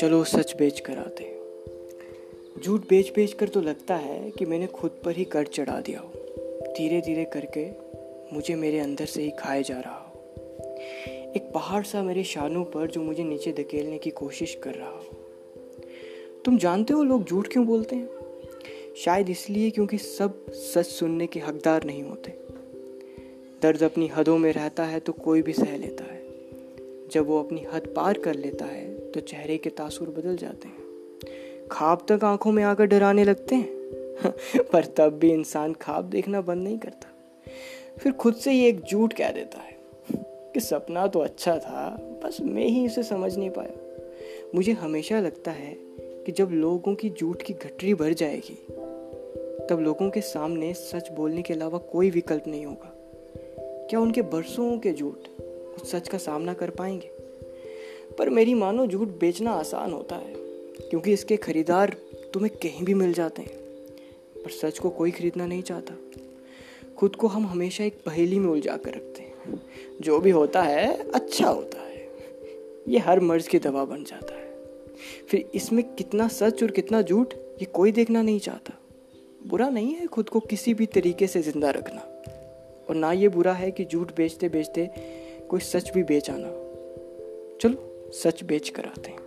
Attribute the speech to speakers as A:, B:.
A: चलो सच बेच कर आते झूठ बेच बेच कर तो लगता है कि मैंने खुद पर ही कर चढ़ा दिया हो। धीरे धीरे करके मुझे मेरे अंदर से ही खाए जा रहा हो। एक पहाड़ सा मेरे शानों पर जो मुझे नीचे धकेलने की कोशिश कर रहा हो। तुम जानते हो लोग झूठ क्यों बोलते हैं? शायद इसलिए क्योंकि सब सच सुनने के हकदार नहीं होते। दर्द अपनी हदों में रहता है तो कोई भी सह लेता है। जब वो अपनी हद पार कर लेता है तो चेहरे के तासुर बदल जाते हैं। खाब तक आँखों में आकर डराने लगते हैं। पर तब भी इंसान खाब देखना बंद नहीं करता। फिर खुद से ही एक झूठ कह देता है कि सपना तो अच्छा था, बस मैं ही इसे समझ नहीं पाया। मुझे हमेशा लगता है कि जब लोगों की झूठ की गठरी भर जाएगी, तब लोगों के सामने सच बोलने के अलावा कोई विकल्प नहीं होगा। क्या उनके बरसों के झूठ उस सच का सामना कर पाएँगे? पर मेरी मानो झूठ बेचना आसान होता है, क्योंकि इसके खरीदार तुम्हें कहीं भी मिल जाते हैं, पर सच को कोई खरीदना नहीं चाहता। खुद को हम हमेशा एक पहेली में उलझा कर रखते हैं। जो भी होता है अच्छा होता है। ये हर मर्ज की दवा बन जाता है। फिर इसमें कितना सच और कितना झूठ, ये कोई देखना नहीं चाहता। बुरा नहीं है खुद को किसी भी तरीके से ज़िंदा रखना। और ना ये बुरा है कि झूठ बेचते बेचते कोई सच भी बेच आना। चलो, सच बेच कर आते हैं।